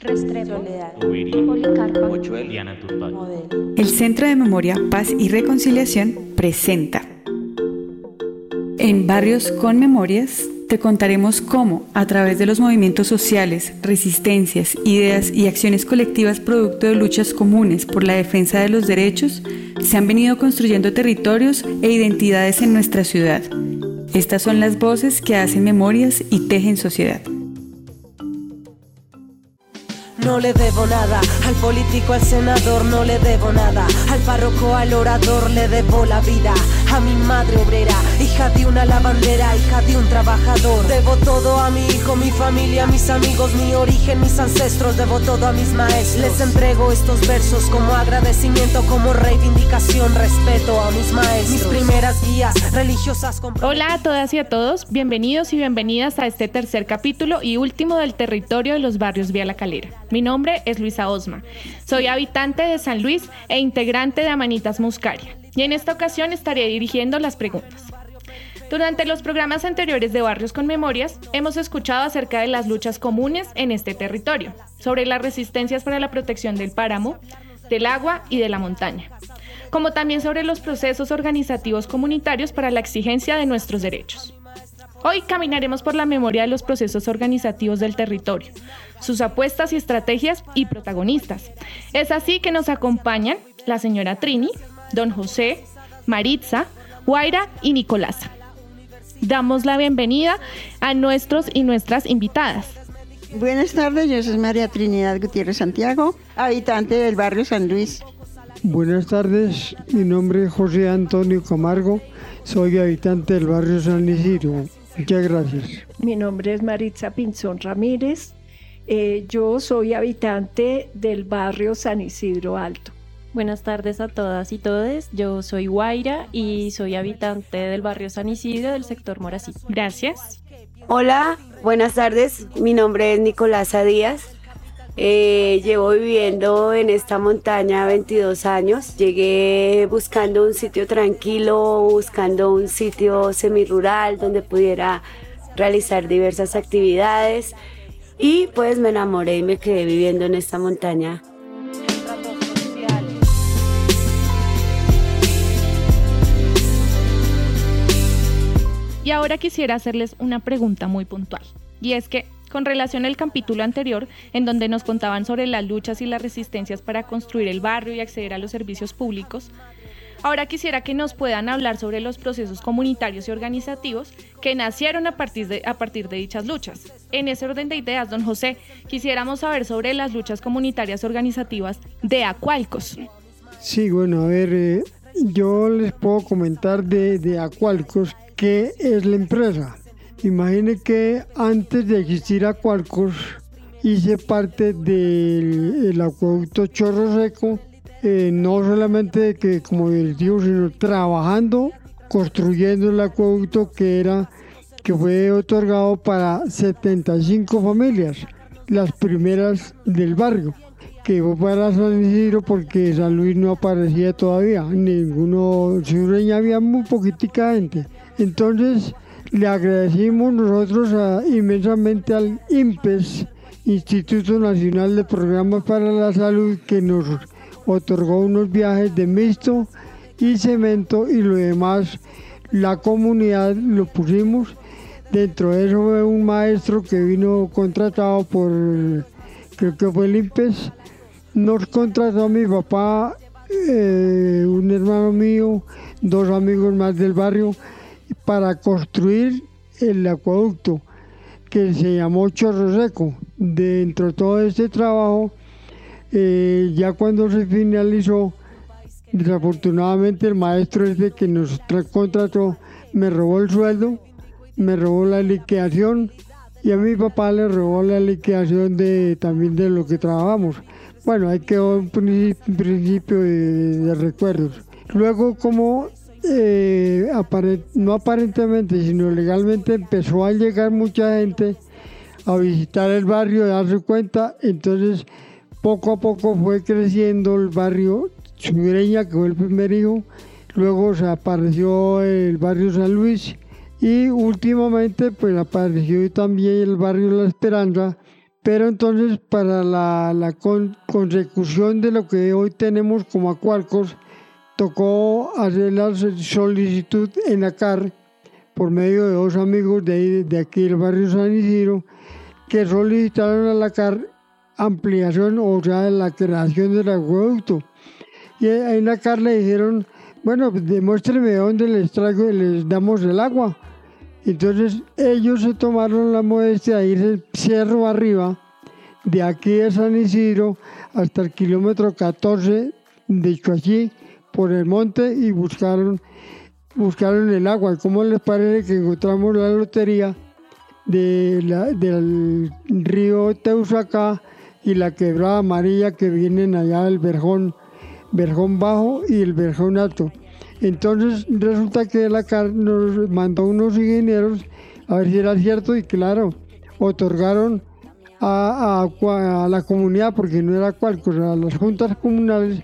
Restrepo, Policarpa, Mochuel, Diana Turbay. El Centro de Memoria, Paz y Reconciliación presenta. En Barrios con Memorias te contaremos cómo, a través de los movimientos sociales, resistencias, ideas y acciones colectivas producto de luchas comunes por la defensa de los derechos, se han venido construyendo territorios e identidades en nuestra ciudad. Estas son las voces que hacen memorias y tejen sociedad. No le debo nada, al político, al senador no le debo nada, al párroco, al orador le debo la vida, a mi madre obrera, hija de una lavandera, hija de un trabajador. Debo todo a mi hijo, mi familia, mis amigos, mi origen, mis ancestros, debo todo a mis maestros. Les entrego estos versos como agradecimiento, como reivindicación, respeto a mis maestros. Mis primeras guías religiosas Hola a todas y a todos, bienvenidos y bienvenidas a este tercer capítulo y último del territorio de los barrios Vía La Calera. Mi nombre es Luisa Osma, soy habitante de San Luis e integrante de Amanitas Muscaria y en esta ocasión estaré dirigiendo las preguntas. Durante los programas anteriores de Barrios con Memorias, hemos escuchado acerca de las luchas comunes en este territorio, sobre las resistencias para la protección del páramo, del agua y de la montaña, como también sobre los procesos organizativos comunitarios para la exigencia de nuestros derechos. Hoy caminaremos por la memoria de los procesos organizativos del territorio, sus apuestas y estrategias y protagonistas. Es así que nos acompañan la señora Trini, don José, Maritza, Guaira y Nicolasa. Damos la bienvenida a nuestros y nuestras invitadas. Buenas tardes, yo soy María Trinidad Gutiérrez Santiago, habitante del barrio San Luis. Buenas tardes, mi nombre es José Antonio Camargo, soy habitante del barrio San Isidro. Muchas gracias. Mi nombre es Maritza Pinzón Ramírez. Eh, yo soy habitante del barrio San Isidro Alto. Buenas tardes a todas y todes. Yo soy Guaira y soy habitante del barrio San Isidro del sector Morací. Gracias. Hola, buenas tardes. Mi nombre es Nicolasa Díaz. Eh, llevo viviendo en esta montaña 22 años. Llegué buscando un sitio tranquilo, buscando un sitio semirural donde pudiera realizar diversas actividades y pues me enamoré y me quedé viviendo en esta montaña. Y ahora quisiera hacerles una pregunta muy puntual. Y es que, con relación al capítulo anterior, en donde nos contaban sobre las luchas y las resistencias para construir el barrio y acceder a los servicios públicos, ahora quisiera que nos puedan hablar sobre los procesos comunitarios y organizativos que nacieron a partir de, a partir de dichas luchas. En ese orden de ideas, don José, quisiéramos saber sobre las luchas comunitarias organizativas de Acualcos. Sí, bueno, a ver, eh, yo les puedo comentar de, de Acualcos qué es la empresa. Imagine que antes de existir Acualcos hice parte del el acueducto Chorro Seco, eh, no solamente que como les digo, sino trabajando, construyendo el acueducto que era que fue otorgado para 75 familias, las primeras del barrio, que fue para San Isidro porque San Luis no aparecía todavía, ninguno, sureña había muy poquitica gente. Entonces le agradecimos nosotros inmensamente al INPES, Instituto Nacional de Programas para la Salud, que nos otorgó unos viajes de mixto y cemento y lo demás, la comunidad lo pusimos. Dentro de eso fue un maestro que vino contratado por, creo que fue el INPES, nos contrató a mi papá, eh, un hermano mío, dos amigos más del barrio, para construir el acueducto que se llamó Chorro Seco. Dentro de todo este trabajo, eh, ya cuando se finalizó, desafortunadamente el maestro este que nos tra- contrató me robó el sueldo, me robó la liquidación y a mi papá le robó la liquidación de, también de lo que trabajamos. Bueno, ahí quedó un principio de, de recuerdos. Luego, como eh, no aparentemente, sino legalmente empezó a llegar mucha gente a visitar el barrio, a darse cuenta, entonces poco a poco fue creciendo el barrio Sureña, que fue el primer hijo, luego se apareció el barrio San Luis y últimamente pues apareció también el barrio La Esperanza, Pero entonces para la, consecución de lo que hoy tenemos como Acualcos, tocó hacer la solicitud en la CAR por medio de dos amigos de, de aquí del barrio San Isidro que solicitaron a la CAR ampliación o sea la creación del acueducto. Y en la CAR le dijeron, bueno, demuéstreme dónde les traigo y les damos el agua. Entonces ellos se tomaron la modestia de irse cerro arriba, de aquí de San Isidro hasta el kilómetro 14 de allí por el monte y buscaron, buscaron el agua. ¿Cómo les parece que encontramos la lotería de del río Teusacá y la quebrada amarilla que vienen allá del Verjón, Verjón Bajo y el Verjón Alto? Entonces resulta que la CAR nos mandó unos ingenieros a ver si era cierto y claro, otorgaron a, la comunidad, porque no era cual a las juntas comunales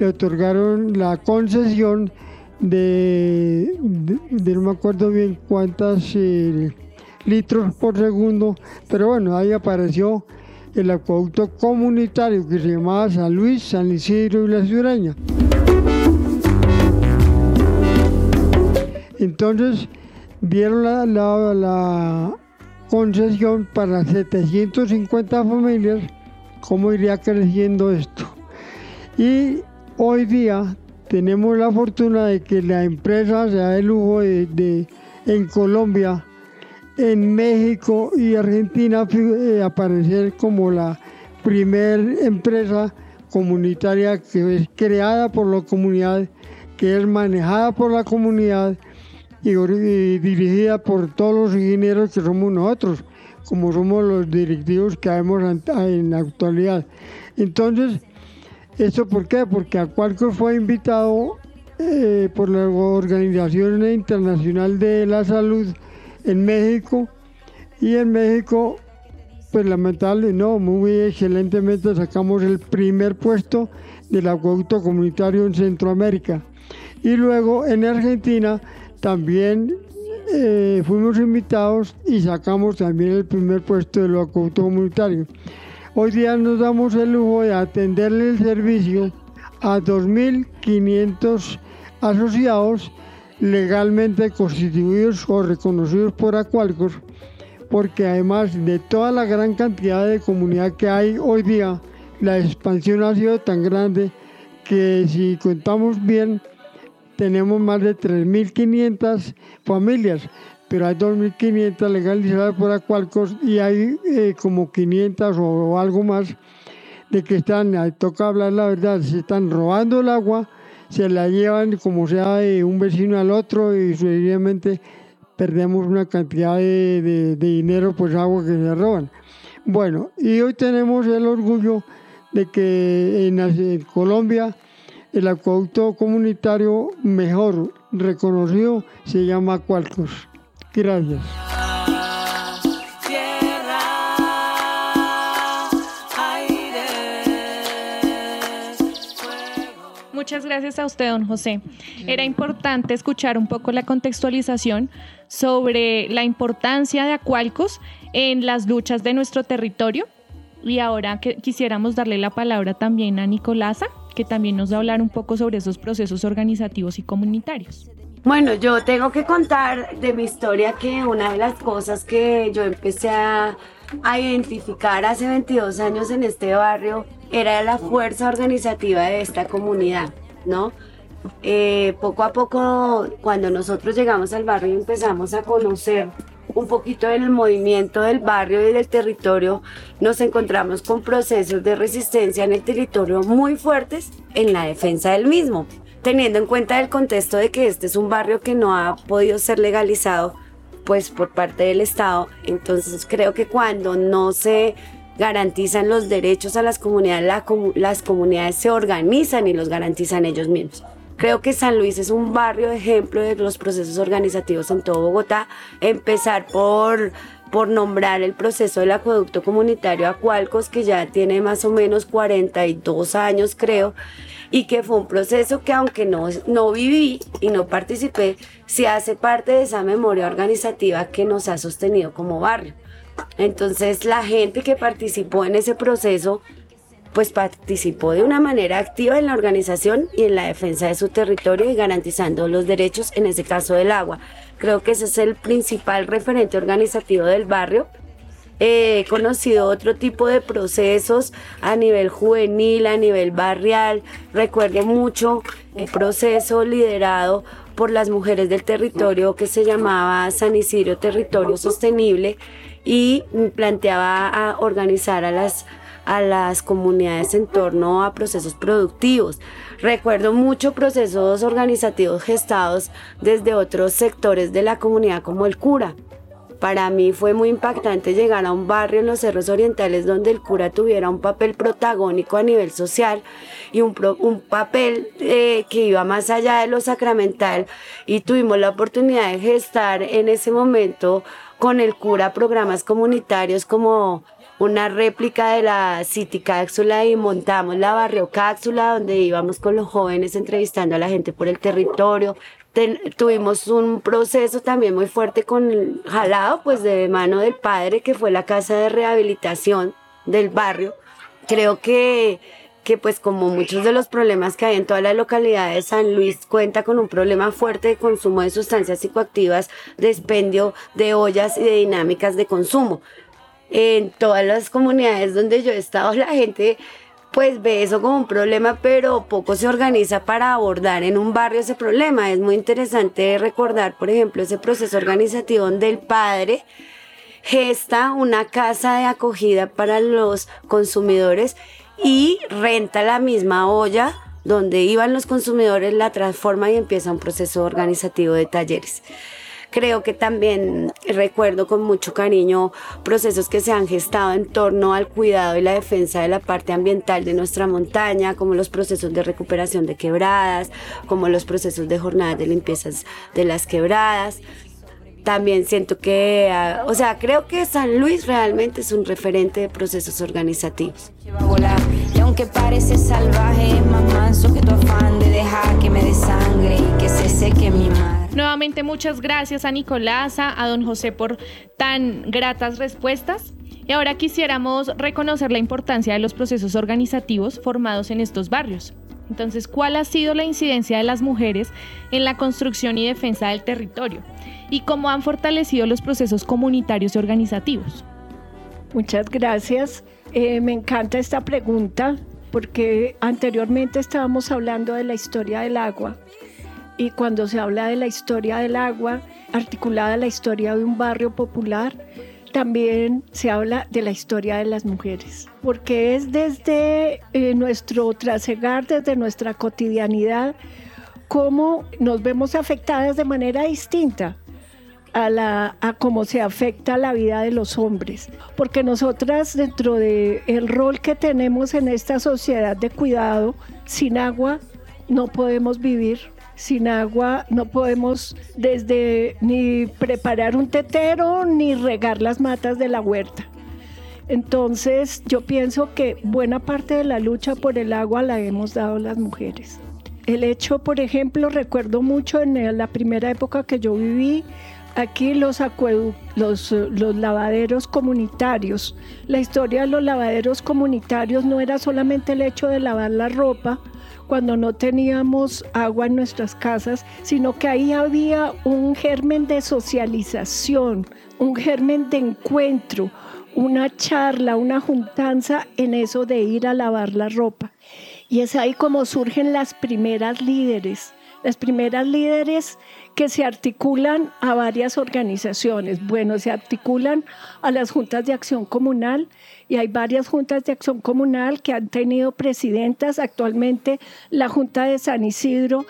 le otorgaron la concesión de, no me acuerdo bien cuántas eh, litros por segundo, pero bueno, ahí apareció el acueducto comunitario que se llamaba San Luis, San Isidro y La Sureña. Entonces dieron la, concesión para 750 familias, cómo iría creciendo esto. Y hoy día tenemos la fortuna de que la empresa se da el lujo de, en Colombia, en México y Argentina eh, aparecer como la primer empresa comunitaria que es creada por la comunidad, que es manejada por la comunidad y, dirigida por todos los ingenieros que somos nosotros, como somos los directivos que vemos en la actualidad. Entonces, ¿esto por qué? Porque Acuarco fue invitado eh, por la Organización Internacional de la Salud en México y en México, pues lamentable, no, muy excelentemente sacamos el primer puesto del acueducto comunitario en Centroamérica. Y luego en Argentina también eh, fuimos invitados y sacamos también el primer puesto del acueducto comunitario. Hoy día nos damos el lujo de atenderle el servicio a 2.500 asociados legalmente constituidos o reconocidos por Acualcos, porque además de toda la gran cantidad de comunidad que hay hoy día, la expansión ha sido tan grande que si contamos bien, tenemos más de 3.500 familias, pero hay 2.500 legalizadas por Acualcos y hay eh, como 500 o, algo más de que están, toca hablar la verdad, se están robando el agua, se la llevan como sea de un vecino al otro y sucesivamente perdemos una cantidad de, dinero pues agua que se roban. Bueno, y hoy tenemos el orgullo de que en Colombia el acueducto comunitario mejor reconocido se llama Cualcos. Gracias. Muchas gracias a usted, don José. Era importante escuchar un poco la contextualización sobre la importancia de Acualcos en las luchas de nuestro territorio. Y ahora que quisiéramos darle la palabra también a Nicolasa, que también nos va a hablar un poco sobre esos procesos organizativos y comunitarios. Bueno, yo tengo que contar de mi historia que una de las cosas que yo empecé a, identificar hace 22 años en este barrio era la fuerza organizativa de esta comunidad, ¿no? Eh, poco a poco, cuando nosotros llegamos al barrio y empezamos a conocer un poquito en el movimiento del barrio y del territorio, nos encontramos con procesos de resistencia en el territorio muy fuertes en la defensa del mismo, teniendo en cuenta el contexto de que este es un barrio que no ha podido ser legalizado pues por parte del Estado. Entonces creo que cuando no se garantizan los derechos a las comunidades, las comunidades se organizan y los garantizan ellos mismos. Creo que San Luis es un barrio ejemplo de los procesos organizativos en todo Bogotá. Empezar por por nombrar el proceso del acueducto comunitario Acualcos, que ya tiene más o menos 42 años, creo, y que fue un proceso que aunque no, no viví y no participé, se hace parte de esa memoria organizativa que nos ha sostenido como barrio Entonces la gente que participó en ese proceso pues participó de una manera activa en la organización y en la defensa de su territorio y garantizando los derechos, en ese caso del agua. Creo que ese es el principal referente organizativo del barrio. He conocido otro tipo de procesos a nivel juvenil, a nivel barrial. Recuerdo mucho el proceso liderado por las mujeres del territorio que se llamaba San Isidro Territorio Sostenible y planteaba organizar a las a las comunidades en torno a procesos productivos. Recuerdo mucho procesos organizativos gestados desde otros sectores de la comunidad como el cura. Para mí fue muy impactante llegar a un barrio en los cerros orientales donde el cura tuviera un papel protagónico a nivel social y un, un papel eh, que iba más allá de lo sacramental y tuvimos la oportunidad de gestar en ese momento con el cura programas comunitarios como una réplica de la City Cápsula y montamos la Barrio Cápsula donde íbamos con los jóvenes entrevistando a la gente por el territorio. Tuvimos un proceso también muy fuerte con jalado pues de mano del padre que fue la casa de rehabilitación del barrio. Creo que que pues como muchos de los problemas que hay en toda la localidad de San Luis cuenta con un problema fuerte de consumo de sustancias psicoactivas, de de ollas y de dinámicas de consumo en todas las comunidades donde yo he estado, la gente pues ve eso como un problema, pero poco se organiza para abordar en un barrio ese problema. Es muy interesante recordar, por ejemplo, ese proceso organizativo donde el padre gesta una casa de acogida para los consumidores y renta la misma olla donde iban los consumidores, la transforma y empieza un proceso organizativo de talleres. Creo que también recuerdo con mucho cariño procesos que se han gestado en torno al cuidado y la defensa de la parte ambiental de nuestra montaña, como los procesos de recuperación de quebradas, como los procesos de jornadas de limpiezas de las quebradas también siento que, ah, o sea, creo que San Luis realmente es un referente de procesos organizativos. Y aunque parece salvaje, es más de dejar que me desangre y que se seque mi mar. Nuevamente muchas gracias a Nicolasa, a don José por tan gratas respuestas. Y ahora quisiéramos reconocer la importancia de los procesos organizativos formados en estos barrios. Entonces, ¿cuál ha sido la incidencia de las mujeres en la construcción y defensa del territorio? ¿Y cómo han fortalecido los procesos comunitarios y organizativos? Muchas gracias. Eh, me encanta esta pregunta porque anteriormente estábamos hablando de la historia del agua y cuando se habla de la historia del agua, articulada la historia de un barrio popular, también se habla de la historia de las mujeres, porque es desde eh, nuestro trasegar, desde nuestra cotidianidad, cómo nos vemos afectadas de manera distinta a, la, a cómo se afecta la vida de los hombres. Porque nosotras, dentro del el rol que tenemos en esta sociedad de cuidado, sin agua no podemos vivir sin agua no podemos desde ni preparar un tetero ni regar las matas de la huerta. Entonces yo pienso que buena parte de la lucha por el agua la hemos dado las mujeres. El hecho, por ejemplo, recuerdo mucho en la primera época que yo viví, aquí los, lavaderos comunitarios. La historia de los lavaderos comunitarios no era solamente el hecho de lavar la ropa, cuando no teníamos agua en nuestras casas, sino que ahí había un germen de socialización, un germen de encuentro, una charla, una juntanza en eso de ir a lavar la ropa. Y es ahí como surgen las primeras líderes, las primeras líderes que se articulan a varias organizaciones. Bueno, se articulan a las juntas de acción comunal y hay varias juntas de acción comunal que han tenido presidentas. Actualmente la Junta de San Isidro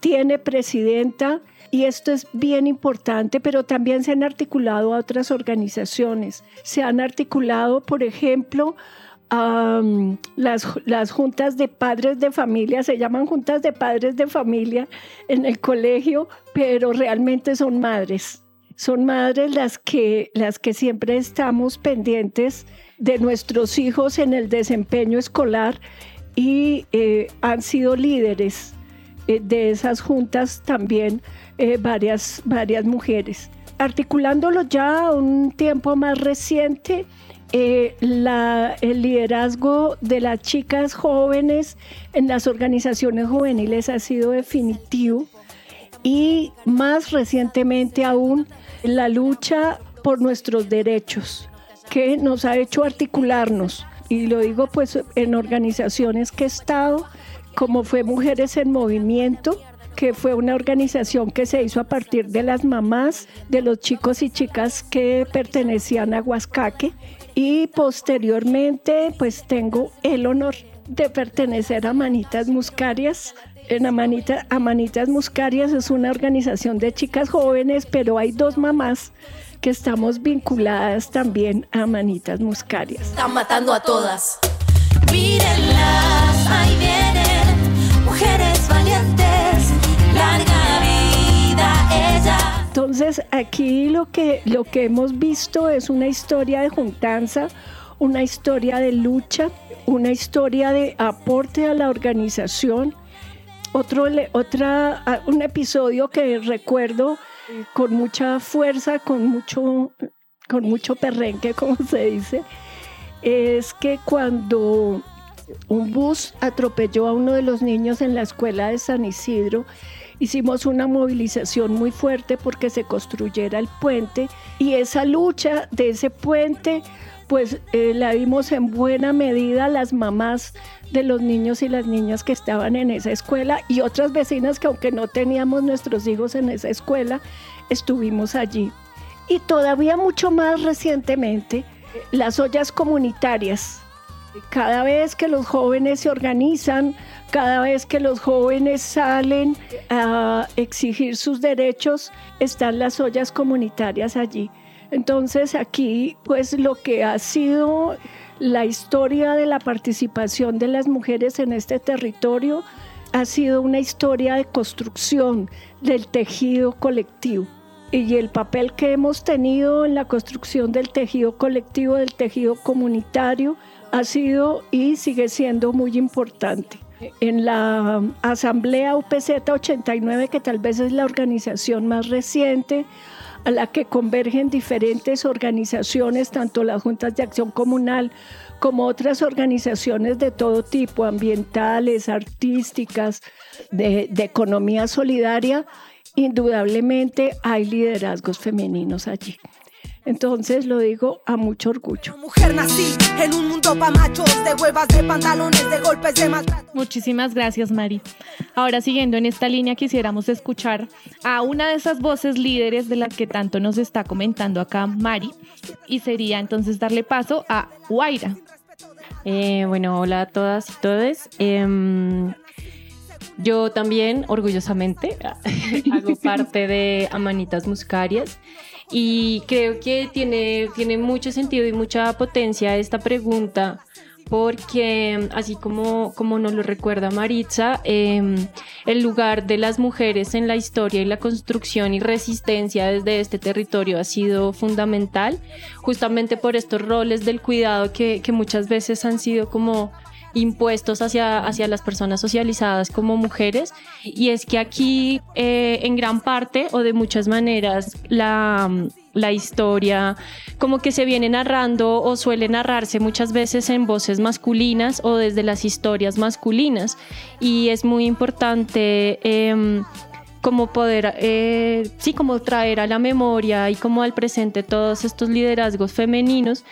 tiene presidenta y esto es bien importante, pero también se han articulado a otras organizaciones. Se han articulado, por ejemplo, las, las juntas de padres de familia, se llaman juntas de padres de familia en el colegio, pero realmente son madres. Son madres las que, las que siempre estamos pendientes de nuestros hijos en el desempeño escolar y eh, han sido líderes eh, de esas juntas también eh, varias, varias mujeres. articulándolo ya a un tiempo más reciente, eh, el liderazgo de las chicas jóvenes en las organizaciones juveniles ha sido definitivo. Y más recientemente aún la lucha por nuestros derechos que nos ha hecho articularnos. Y lo digo pues en organizaciones que he estado como fue Mujeres en Movimiento que fue una organización que se hizo a partir de las mamás de los chicos y chicas que pertenecían a Huascaque y posteriormente pues tengo el honor de pertenecer a Manitas Muscarias. En Amanita, Amanitas Muscarias es una organización de chicas jóvenes, pero hay dos mamás que estamos vinculadas también a Manitas Muscarias. Están matando a todas. Mírenlas, ahí ella. Entonces aquí lo que, lo que hemos visto es una historia de juntanza, una historia de lucha, una historia de aporte a la organización. Otro, otra, un episodio que recuerdo con mucha fuerza, con mucho, con mucho perrenque, como se dice, es que cuando un bus atropelló a uno de los niños en la escuela de San Isidro, hicimos una movilización muy fuerte porque se construyera el puente y esa lucha de ese puente pues eh, la vimos en buena medida las mamás de los niños y las niñas que estaban en esa escuela y otras vecinas que aunque no teníamos nuestros hijos en esa escuela, estuvimos allí. Y todavía mucho más recientemente, las ollas comunitarias. Cada vez que los jóvenes se organizan, cada vez que los jóvenes salen a exigir sus derechos, están las ollas comunitarias allí. Entonces aquí, pues lo que ha sido la historia de la participación de las mujeres en este territorio ha sido una historia de construcción del tejido colectivo. Y el papel que hemos tenido en la construcción del tejido colectivo, del tejido comunitario, ha sido y sigue siendo muy importante. En la Asamblea UPZ 89, que tal vez es la organización más reciente, a la que convergen diferentes organizaciones, tanto las juntas de acción comunal como otras organizaciones de todo tipo, ambientales, artísticas, de, de economía solidaria, indudablemente hay liderazgos femeninos allí. Entonces lo digo a mucho orgullo. Mujer nací en un mundo pa' machos, de huevas, de pantalones, de golpes, de Muchísimas gracias, Mari. Ahora, siguiendo en esta línea, quisiéramos escuchar a una de esas voces líderes de las que tanto nos está comentando acá Mari, y sería entonces darle paso a Guaira. Eh, bueno, hola a todas y todos. Em, yo también, orgullosamente, hago parte de Amanitas Muscarias. Y creo que tiene, tiene mucho sentido y mucha potencia esta pregunta porque así como, como nos lo recuerda Maritza, em, el lugar de las mujeres en la historia y la construcción y resistencia desde este territorio ha sido fundamental, justamente por estos roles del cuidado que, que muchas veces han sido como impuestos hacia, hacia las personas socializadas como mujeres. Y es que aquí, eh, en gran parte o de muchas maneras, la, la historia como que se viene narrando o suele narrarse muchas veces en voces masculinas o desde las historias masculinas. Y es muy importante. Eh, como poder, eh, sí, como traer a la memoria y como al presente todos estos liderazgos femeninos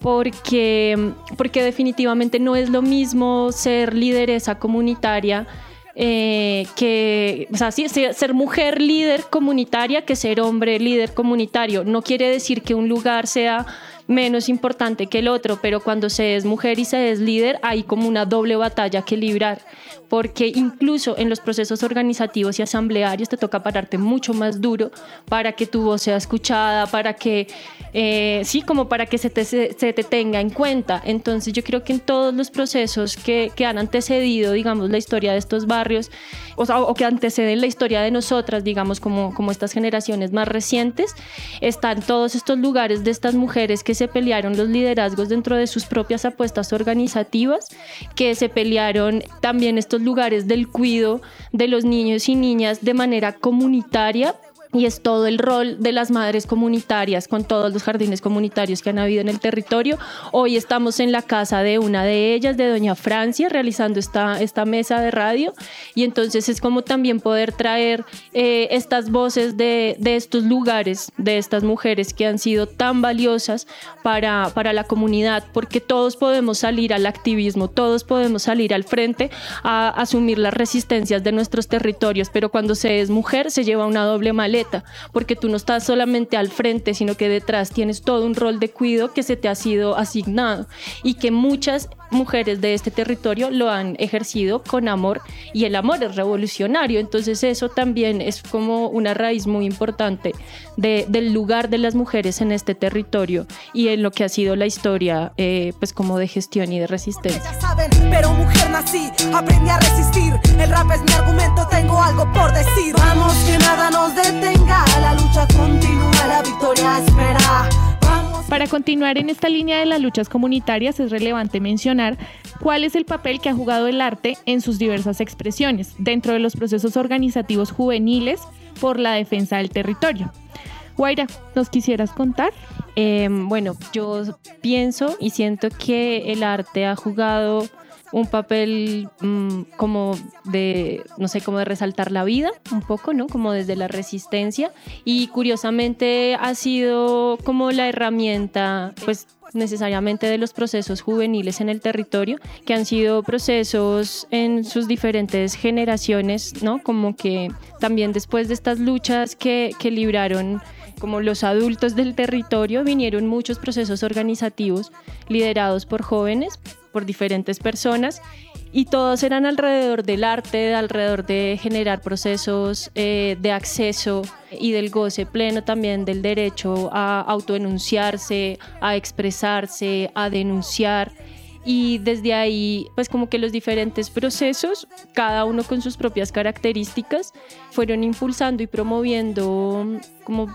porque, porque definitivamente no es lo mismo ser lideresa comunitaria eh, que, o sea, ser mujer líder comunitaria que ser hombre líder comunitario. No quiere decir que un lugar sea menos importante que el otro, pero cuando se es mujer y se es líder hay como una doble batalla que librar porque incluso en los procesos organizativos y asamblearios te toca pararte mucho más duro para que tu voz sea escuchada, para que, eh, sí, como para que se te, se, te, tenga en cuenta. Entonces yo creo que en todos los procesos que, que han antecedido, digamos, la historia de estos barrios, o, sea, o que anteceden la historia de nosotras, digamos, como, como estas generaciones más recientes, están todos estos lugares de estas mujeres que se pelearon los liderazgos dentro de sus propias apuestas organizativas, que se pelearon también estos lugares del cuidado de los niños y niñas de manera comunitaria y es todo el rol de las madres comunitarias con todos los jardines comunitarios que han habido en el territorio. Hoy estamos en la casa de una de ellas, de Doña Francia, realizando esta, esta mesa de radio. Y entonces es como también poder traer eh, estas voces de, de, estos lugares, de estas mujeres que han sido tan valiosas para, para la comunidad, porque todos podemos salir al activismo, todos podemos salir al frente a asumir las resistencias de nuestros territorios, pero cuando se es mujer se lleva una doble maleta porque tú no estás solamente al frente, sino que detrás tienes todo un rol de cuidado que se te ha sido asignado y que muchas mujeres de este territorio lo han ejercido con amor y el amor es revolucionario. Entonces eso también es como una raíz muy importante del lugar de las mujeres en este territorio y en lo que ha sido la historia eh, pues como de gestión y de resistencia. pero mujer nací, aprendí a resistir. El rap es mi argumento, tengo algo por decir. Vamos que nada nos detenga la lucha continúa, la victoria espera. Para continuar en esta línea de las luchas comunitarias es relevante mencionar cuál es el papel que ha jugado el arte en sus diversas expresiones dentro de los procesos organizativos juveniles por la defensa del territorio. Guaira, ¿nos quisieras contar? Em, bueno, yo pienso y siento que el arte ha jugado un papel mm, como de, no sé, como de resaltar la vida, un poco, ¿no? Como desde la resistencia. Y curiosamente ha sido como la herramienta, pues necesariamente de los procesos juveniles en el territorio, que han sido procesos en sus diferentes generaciones, ¿no? Como que también después de estas luchas que, que libraron como los adultos del territorio, vinieron muchos procesos organizativos liderados por jóvenes, por diferentes personas, y todos eran alrededor del arte, alrededor de generar procesos eh, de acceso y del goce pleno también del derecho a autoenunciarse, a expresarse, a denunciar. Y desde ahí pues como que los diferentes procesos, cada uno con sus propias características, fueron impulsando y promoviendo como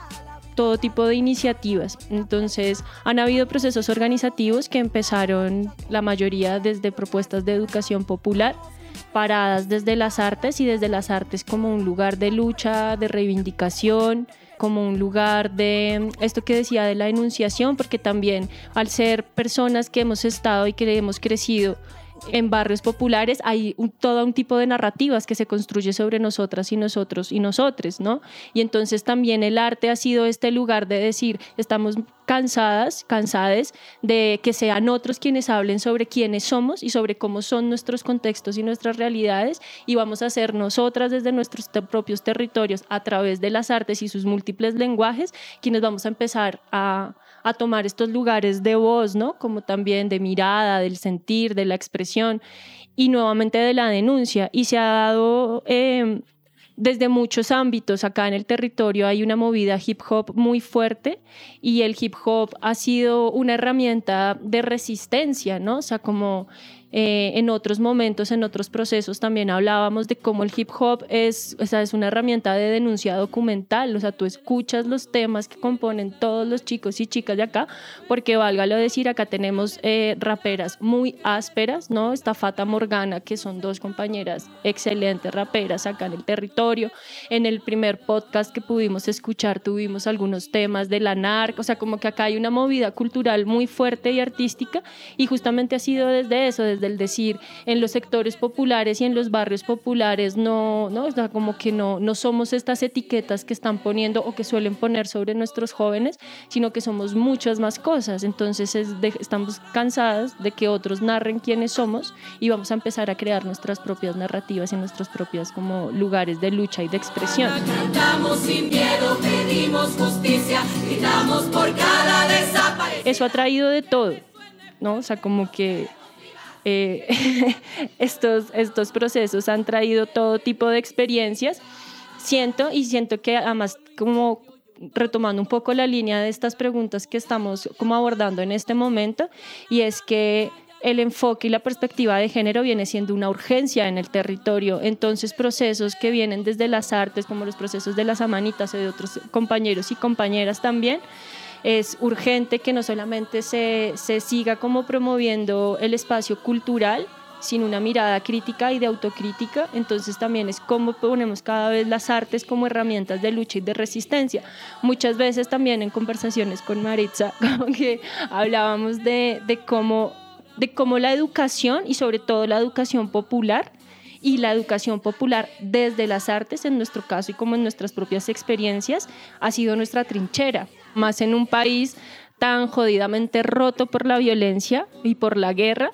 todo tipo de iniciativas. Entonces, han habido procesos organizativos que empezaron la mayoría desde propuestas de educación popular, paradas desde las artes y desde las artes como un lugar de lucha, de reivindicación, como un lugar de esto que decía de la enunciación, porque también al ser personas que hemos estado y que hemos crecido en barrios populares hay todo un tipo de narrativas que se construye sobre nosotras y nosotros y nosotres, ¿no? Y entonces también el arte ha sido este lugar de decir, estamos cansadas, cansades de que sean otros quienes hablen sobre quiénes somos y sobre cómo son nuestros contextos y nuestras realidades y vamos a ser nosotras desde nuestros propios territorios a través de las artes y sus múltiples lenguajes quienes vamos a empezar a a tomar estos lugares de voz, ¿no? Como también de mirada, del sentir, de la expresión y nuevamente de la denuncia. Y se ha dado em, desde muchos ámbitos. Acá en el territorio hay una movida hip hop muy fuerte y el hip hop ha sido una herramienta de resistencia, ¿no? O sea, como eh, en otros momentos, en otros procesos, también hablábamos de cómo el hip hop es, o sea, es una herramienta de denuncia documental. O sea, tú escuchas los temas que componen todos los chicos y chicas de acá, porque válgalo decir, acá tenemos eh, raperas muy ásperas, ¿no? Está Fata Morgana, que son dos compañeras excelentes raperas acá en el territorio. En el primer podcast que pudimos escuchar tuvimos algunos temas de la narco, o sea, como que acá hay una movida cultural muy fuerte y artística y justamente ha sido desde eso, desde el decir en los sectores populares y en los barrios populares no, no, o como que no, no somos estas etiquetas que están poniendo o que suelen poner sobre nuestros jóvenes, sino que somos muchas más cosas. Entonces estamos cansadas de que otros narren quiénes somos y vamos a empezar a crear nuestras propias narrativas y nuestros propios como lugares de lucha y de expresión. Eso ha traído de todo, ¿no? O sea, como que eh, estos, estos procesos han traído todo tipo de experiencias. Siento y siento que además como retomando un poco la línea de estas preguntas que estamos como abordando en este momento y es que el enfoque y la perspectiva de género viene siendo una urgencia en el territorio. Entonces, procesos que vienen desde las artes, como los procesos de las amanitas y de otros compañeros y compañeras también, es urgente que no solamente se, se siga como promoviendo el espacio cultural, sin una mirada crítica y de autocrítica, entonces también es cómo ponemos cada vez las artes como herramientas de lucha y de resistencia. Muchas veces también en conversaciones con Maritza, hablábamos de, de cómo, de cómo la educación y sobre todo la educación popular y la educación popular desde las artes, en nuestro caso y como en nuestras propias experiencias, ha sido nuestra trinchera, más en un país tan jodidamente roto por la violencia y por la guerra,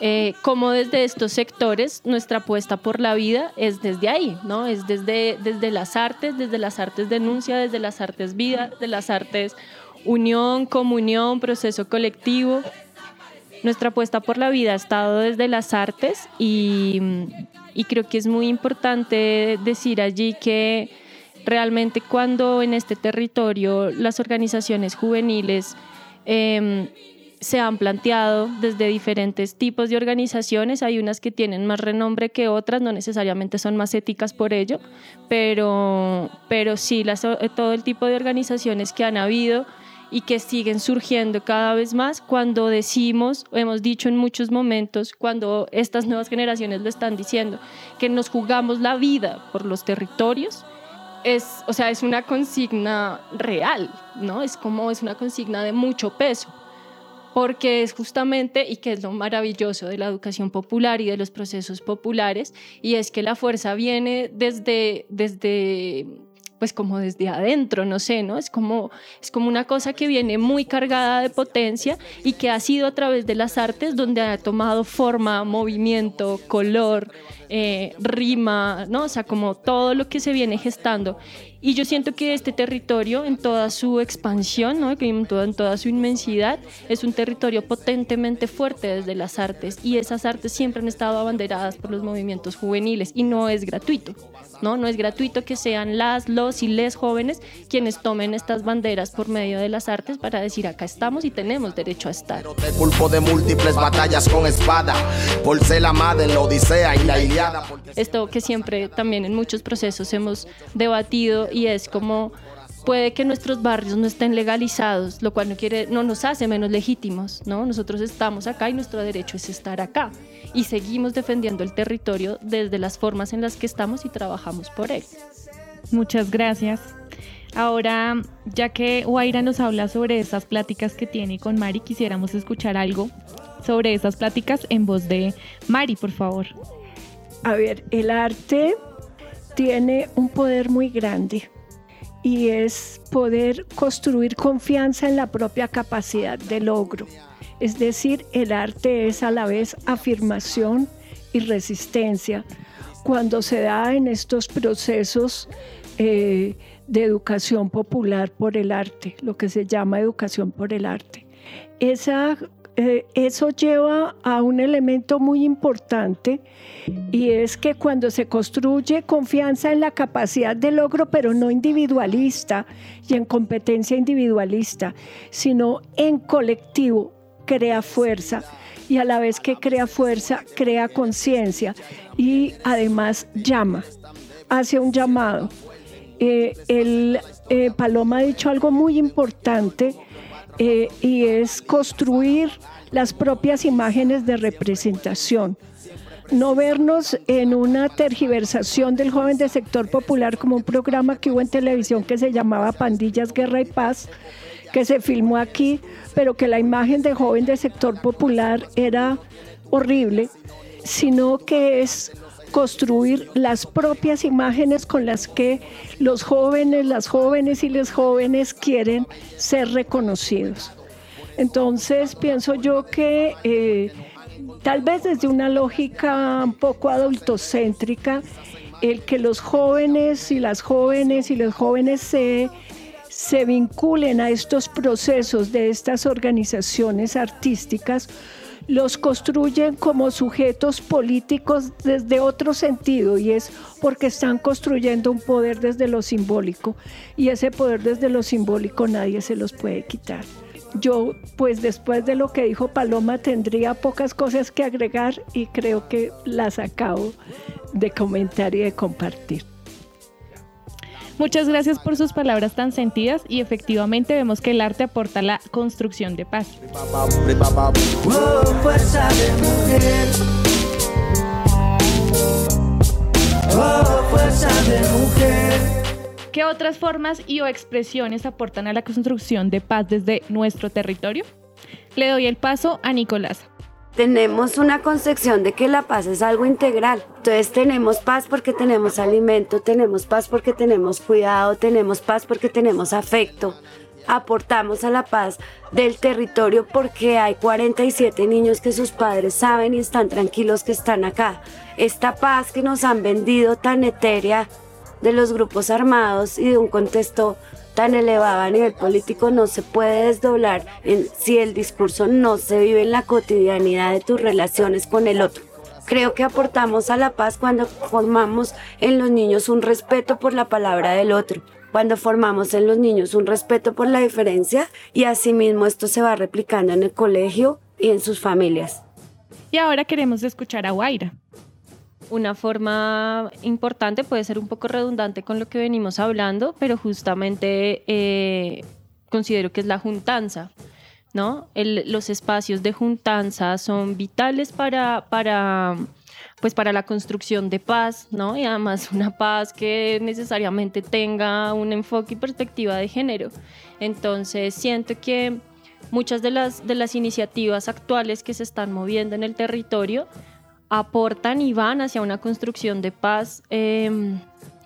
eh, como desde estos sectores nuestra apuesta por la vida es desde ahí, ¿no? Es desde, desde las artes, desde las artes denuncia, desde las artes vida, de las artes unión, comunión, proceso colectivo. Nuestra apuesta por la vida ha estado desde las artes y, y creo que es muy importante decir allí que realmente cuando en este territorio las organizaciones juveniles em, se han planteado desde diferentes tipos de organizaciones. Hay unas que tienen más renombre que otras, no necesariamente son más éticas por ello, pero, pero sí, las, todo el tipo de organizaciones que han habido y que siguen surgiendo cada vez más cuando decimos, hemos dicho en muchos momentos, cuando estas nuevas generaciones lo están diciendo, que nos jugamos la vida por los territorios, es, o sea, es una consigna real, ¿no? Es como es una consigna de mucho peso, porque es justamente, y que es lo maravilloso de la educación popular y de los procesos populares, y es que la fuerza viene desde, desde pues como desde adentro, no sé, ¿no? Es como, es como una cosa que viene muy cargada de potencia y que ha sido a través de las artes donde ha tomado forma, movimiento, color, eh, rima, ¿no? O sea, como todo lo que se viene gestando. Y yo siento que este territorio, en toda su expansión, ¿no? en, toda, en toda su inmensidad, es un territorio potentemente fuerte desde las artes. Y esas artes siempre han estado abanderadas por los movimientos juveniles y no es gratuito. ¿No? No es gratuito que sean las, los y les jóvenes quienes tomen estas banderas por medio de las artes para decir acá estamos y tenemos derecho a estar. Te culpo de múltiples batallas con espada, por ser la madre en la Odisea y la Iliada. Esto que siempre también en muchos procesos hemos debatido y es como puede que nuestros barrios no estén legalizados, lo cual no quiere no nos hace menos legítimos, ¿no? Nosotros estamos acá y nuestro derecho es estar acá y seguimos defendiendo el territorio desde las formas en las que estamos y trabajamos por él. Muchas gracias. Ahora, ya que Guaira nos habla sobre esas pláticas que tiene con Mari, quisiéramos escuchar algo sobre esas pláticas en voz de Mari, por favor. A ver, el arte tiene un poder muy grande y es poder construir confianza en la propia capacidad de logro. Es decir, el arte es a la vez afirmación y resistencia. Cuando se da en estos procesos eh, de educación popular por el arte, lo que se llama educación por el arte. Esa eh, eso lleva a un elemento muy importante y es que cuando se construye confianza en la capacidad de logro, pero no individualista y en competencia individualista, sino en colectivo, crea fuerza y a la vez que crea fuerza, crea conciencia y además llama, hace un llamado. Eh, el eh, Paloma ha dicho algo muy importante eh, y es construir las propias imágenes de representación. No vernos en una tergiversación del joven del sector popular como un programa que hubo en televisión que se llamaba Pandillas, Guerra y Paz, que se filmó aquí, pero que la imagen de joven del sector popular era horrible, sino que es construir las propias imágenes con las que los jóvenes, las jóvenes y los jóvenes quieren ser reconocidos. Entonces pienso yo que eh, tal vez desde una lógica un poco adultocéntrica, el que los jóvenes y las jóvenes y los jóvenes se, se vinculen a estos procesos de estas organizaciones artísticas los construyen como sujetos políticos desde otro sentido y es porque están construyendo un poder desde lo simbólico y ese poder desde lo simbólico nadie se los puede quitar. Yo, pues después de lo que dijo Paloma, tendría pocas cosas que agregar y creo que las acabo de comentar y de compartir. Muchas gracias por sus palabras tan sentidas y efectivamente vemos que el arte aporta la construcción de paz. ¿Qué otras formas y o expresiones aportan a la construcción de paz desde nuestro territorio? Le doy el paso a Nicolás. Tenemos una concepción de que la paz es algo integral. Entonces tenemos paz porque tenemos alimento, tenemos paz porque tenemos cuidado, tenemos paz porque tenemos afecto. Aportamos a la paz del territorio porque hay 47 niños que sus padres saben y están tranquilos que están acá. Esta paz que nos han vendido tan etérea de los grupos armados y de un contexto tan elevado a nivel político no se puede desdoblar si el discurso no se vive en la cotidianidad de tus relaciones con el otro. Creo que aportamos a la paz cuando formamos en los niños un respeto por la palabra del otro, cuando formamos en los niños un respeto por la diferencia y asimismo esto se va replicando en el colegio y en sus familias. Y ahora queremos escuchar a Guaira. Una forma importante puede ser un poco redundante con lo que venimos hablando, pero justamente eh, considero que es la juntanza. ¿no? los espacios de juntanza son vitales para, para, pues para la construcción de paz, ¿no? Y además una paz que necesariamente tenga un enfoque y perspectiva de género. Entonces siento que muchas de las, de las iniciativas actuales que se están moviendo en el territorio aportan y van hacia una construcción de paz em,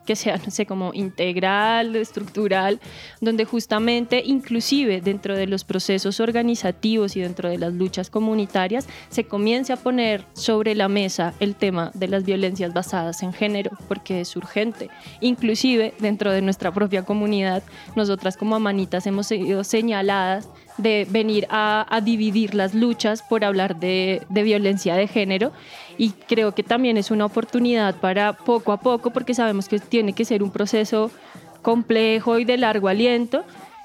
que sea, no sé, como integral, estructural, donde justamente, inclusive dentro de los procesos organizativos y dentro de las luchas comunitarias, se comience a poner sobre la mesa el tema de las violencias basadas en género, porque es urgente. Inclusive dentro de nuestra propia comunidad, nosotras como amanitas hemos sido señaladas de venir a, dividir las luchas por hablar de, violencia de género. Y creo que también es una oportunidad para poco a poco, porque sabemos que tiene que ser un proceso complejo y de largo aliento,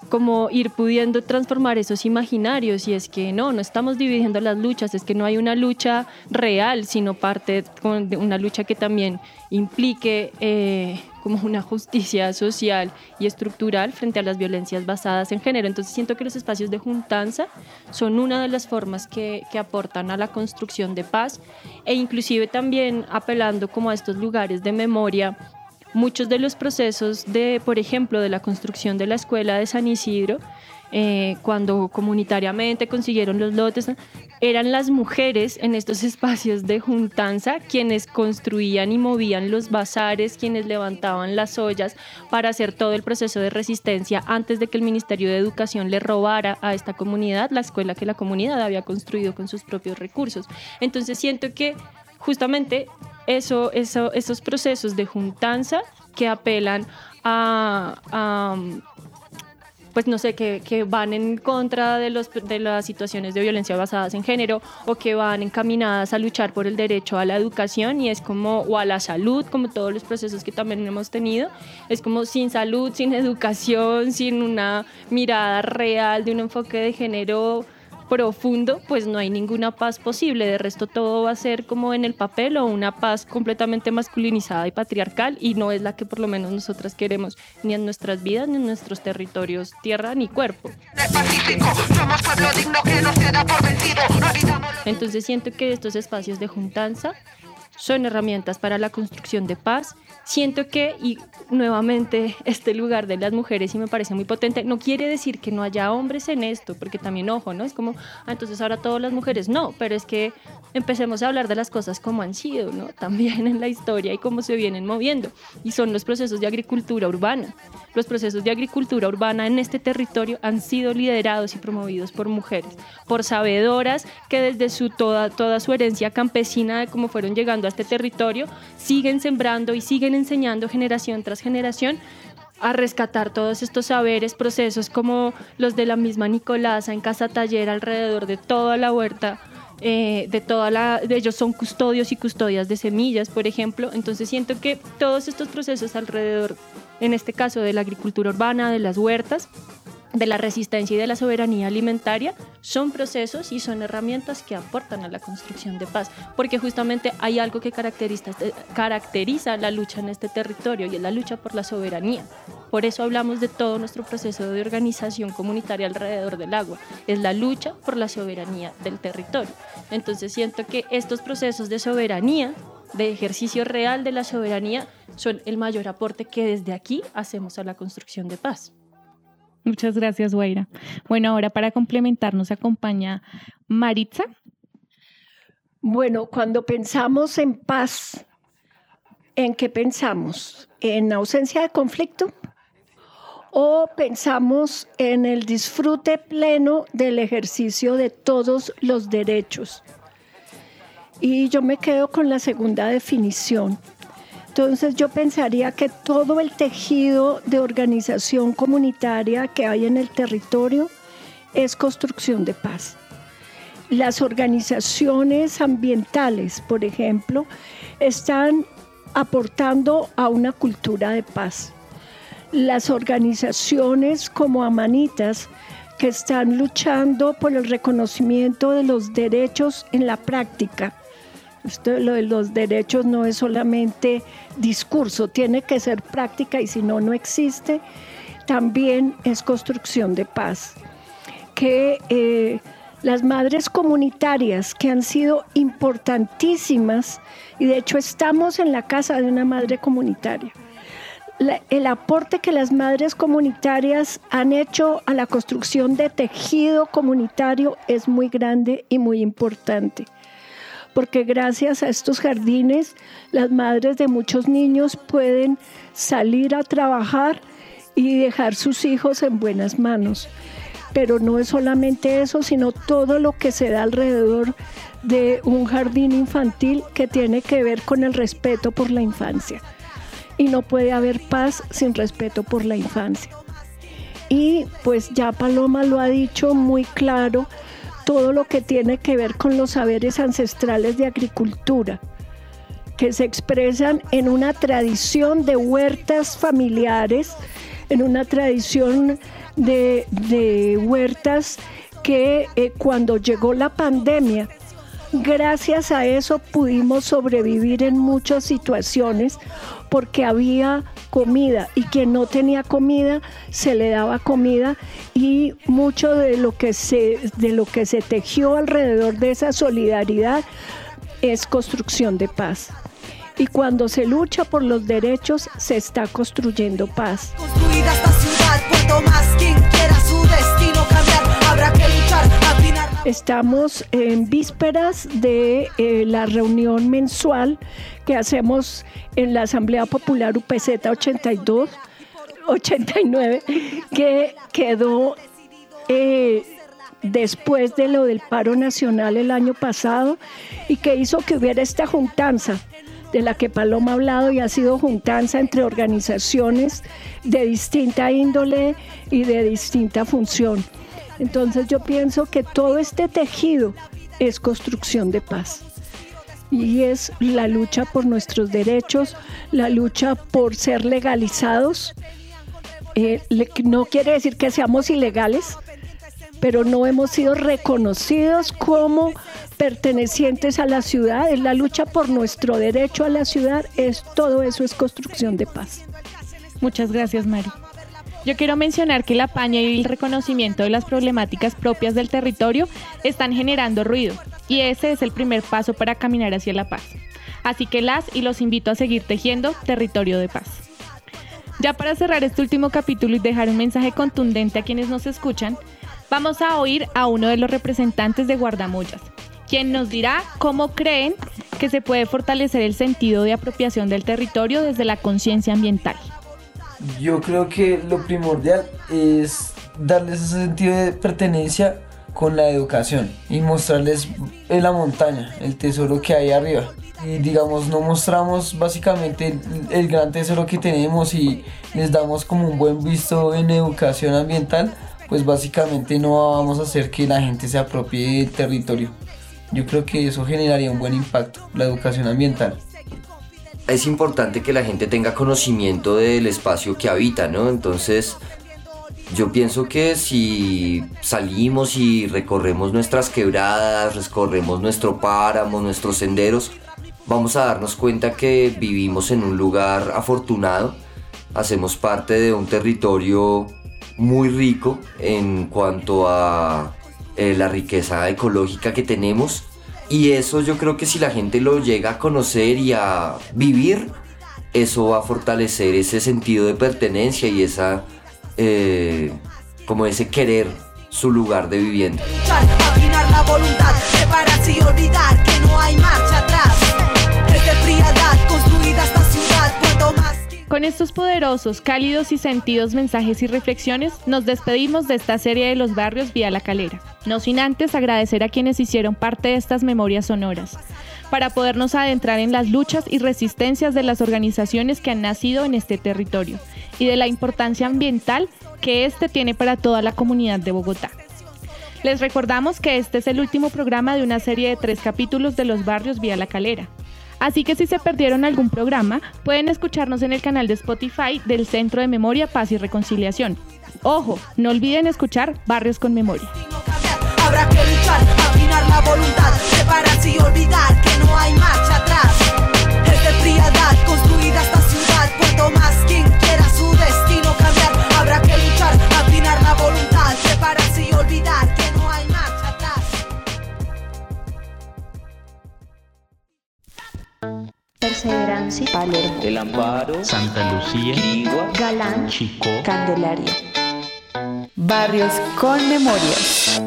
como ir pudiendo transformar esos imaginarios. Y es que no, no estamos dividiendo las luchas, es que no hay una lucha real, sino parte de una lucha que también implique eh, como una justicia social y estructural frente a las violencias basadas en género. Entonces siento que los espacios de juntanza son una de las formas que, que aportan a la construcción de paz e inclusive también apelando como a estos lugares de memoria muchos de los procesos de, por ejemplo, de la construcción de la escuela de San Isidro, eh, cuando comunitariamente consiguieron los lotes, eran las mujeres en estos espacios de juntanza quienes construían y movían los bazares, quienes levantaban las ollas para hacer todo el proceso de resistencia antes de que el Ministerio de Educación le robara a esta comunidad la escuela que la comunidad había construido con sus propios recursos. Entonces siento que justamente eso, eso, esos procesos de juntanza que apelan a, pues no sé, que, van en contra de, los, de las situaciones de violencia basadas en género o que van encaminadas a luchar por el derecho a la educación y es como, o a la salud, como todos los procesos que también hemos tenido, es como sin salud, sin educación, sin una mirada real de un enfoque de género profundo, pues no hay ninguna paz posible. De resto, todo va a ser como en el papel o una paz completamente masculinizada y patriarcal y no es la que por lo menos nosotras queremos ni en nuestras vidas, ni en nuestros territorios, tierra ni cuerpo. Entonces siento que estos espacios de juntanza son herramientas para la construcción de paz. Siento que, y nuevamente, este lugar de las mujeres y me parece muy potente, no quiere decir que no haya hombres en esto, porque también, ojo, ¿no? Es como, ah, entonces ahora todas las mujeres, no, pero es que empecemos a hablar de las cosas como han sido, ¿no? También en la historia y cómo se vienen moviendo. Y son los procesos de agricultura urbana. Los procesos de agricultura urbana en este territorio han sido liderados y promovidos por mujeres, por sabedoras que desde su toda, toda su herencia campesina de cómo fueron llegando a este territorio, siguen sembrando y siguen enseñando generación tras generación a rescatar todos estos saberes, procesos como los de la misma Nicolasa en Casa Taller alrededor de toda la huerta. Eh, de toda la, de ellos son custodios y custodias de semillas, por ejemplo. Entonces siento que todos estos procesos alrededor, en este caso de la agricultura urbana, de las huertas, de la resistencia y de la soberanía alimentaria son procesos y son herramientas que aportan a la construcción de paz, porque justamente hay algo que caracteriza, eh, caracteriza la lucha en este territorio y es la lucha por la soberanía. Por eso hablamos de todo nuestro proceso de organización comunitaria alrededor del agua, es la lucha por la soberanía del territorio. Entonces siento que estos procesos de soberanía de ejercicio real de la soberanía son el mayor aporte que desde aquí hacemos a la construcción de paz. Muchas gracias, Guaira. Bueno, ahora para complementar nos acompaña Maritza. Bueno, cuando pensamos en paz, ¿en qué pensamos? ¿En ausencia de conflicto? ¿O pensamos en el disfrute pleno del ejercicio de todos los derechos? Y yo me quedo con la segunda definición. Entonces yo pensaría que todo el tejido de organización comunitaria que hay en el territorio es construcción de paz. Las organizaciones ambientales, por ejemplo, están aportando a una cultura de paz. Las organizaciones como Amanitas, que están luchando por el reconocimiento de los derechos en la práctica, esto, lo de los derechos no es solamente discurso, tiene que ser práctica y si no, no existe. También es construcción de paz. Que eh, las madres comunitarias que han sido importantísimas, y de hecho estamos en la casa de una madre comunitaria, el aporte que las madres comunitarias han hecho a la construcción de tejido comunitario es muy grande y muy importante porque gracias a estos jardines las madres de muchos niños pueden salir a trabajar y dejar sus hijos en buenas manos. Pero no es solamente eso, sino todo lo que se da alrededor de un jardín infantil que tiene que ver con el respeto por la infancia. Y no puede haber paz sin respeto por la infancia. Y pues ya Paloma lo ha dicho muy claro, todo lo que tiene que ver con los saberes ancestrales de agricultura, que se expresan en una tradición de huertas familiares, en una tradición de, huertas que eh, cuando llegó la pandemia, gracias a eso pudimos sobrevivir en muchas situaciones porque había comida y quien no tenía comida se le daba comida y mucho de lo que se de lo que se tejió alrededor de esa solidaridad es construcción de paz. Y cuando se lucha por los derechos, se está construyendo paz. Construida esta ciudad, más quien quiera su destino cambiar, habrá que luchar, Estamos en vísperas de eh, la reunión mensual que hacemos en la Asamblea Popular UPZ 82, 89, que quedó eh, después de lo del paro nacional el año pasado y que hizo que hubiera esta juntanza de la que Paloma ha hablado y ha sido juntanza entre organizaciones de distinta índole y de distinta función. Entonces yo pienso que todo este tejido es construcción de paz y es la lucha por nuestros derechos, la lucha por ser legalizados. Eh, no quiere decir que seamos ilegales, pero no hemos sido reconocidos como pertenecientes a la ciudad. Es la lucha por nuestro derecho a la ciudad, es todo eso es construcción de paz. Muchas gracias, Mari. Yo quiero mencionar que la paña y el reconocimiento de las problemáticas propias del territorio están generando ruido y ese es el primer paso para caminar hacia la paz. Así que las y los invito a seguir tejiendo territorio de paz. Ya para cerrar este último capítulo y dejar un mensaje contundente a quienes nos escuchan, vamos a oír a uno de los representantes de Guardamullas, quien nos dirá cómo creen que se puede fortalecer el sentido de apropiación del territorio desde la conciencia ambiental. Yo creo que lo primordial es darles ese sentido de pertenencia con la educación y mostrarles la montaña, el tesoro que hay arriba. Y digamos, no mostramos básicamente el, gran tesoro que tenemos y les damos como un buen visto en educación ambiental, pues básicamente no vamos a hacer que la gente se apropie del territorio. Yo creo que eso generaría un buen impacto, la educación ambiental es importante que la gente tenga conocimiento del espacio que habita, ¿no? Entonces, yo pienso que si salimos y recorremos nuestras quebradas, recorremos nuestro páramo, nuestros senderos, vamos a darnos cuenta que vivimos en un lugar afortunado, hacemos parte de un territorio muy rico en cuanto a eh, la riqueza ecológica que tenemos. Y eso yo creo que si la gente lo llega a conocer y a vivir, eso va a fortalecer ese sentido de pertenencia y esa, eh, como ese querer su lugar de vivienda. Con estos poderosos, cálidos y sentidos mensajes y reflexiones, nos despedimos de esta serie de los barrios Vía La Calera. No sin antes agradecer a quienes hicieron parte de estas memorias sonoras, para podernos adentrar en las luchas y resistencias de las organizaciones que han nacido en este territorio y de la importancia ambiental que este tiene para toda la comunidad de Bogotá. Les recordamos que este es el último programa de una serie de tres capítulos de los barrios Vía La Calera. Así que si se perdieron algún programa, pueden escucharnos en el canal de Spotify del Centro de Memoria, Paz y Reconciliación. Ojo, no olviden escuchar Barrios con Memoria. Habrá que luchar, afinar la voluntad, prepararse y olvidar que no hay marcha atrás. Desde frialdad construida esta ciudad, cuanto más quien quiera su destino cambiar. Habrá que luchar, afinar la voluntad, prepararse y olvidar Perseverancia, Palermo, El Amparo, Santa Lucía, Quirigua, Galán, Chicó, Candelaria. Barrios con memorias.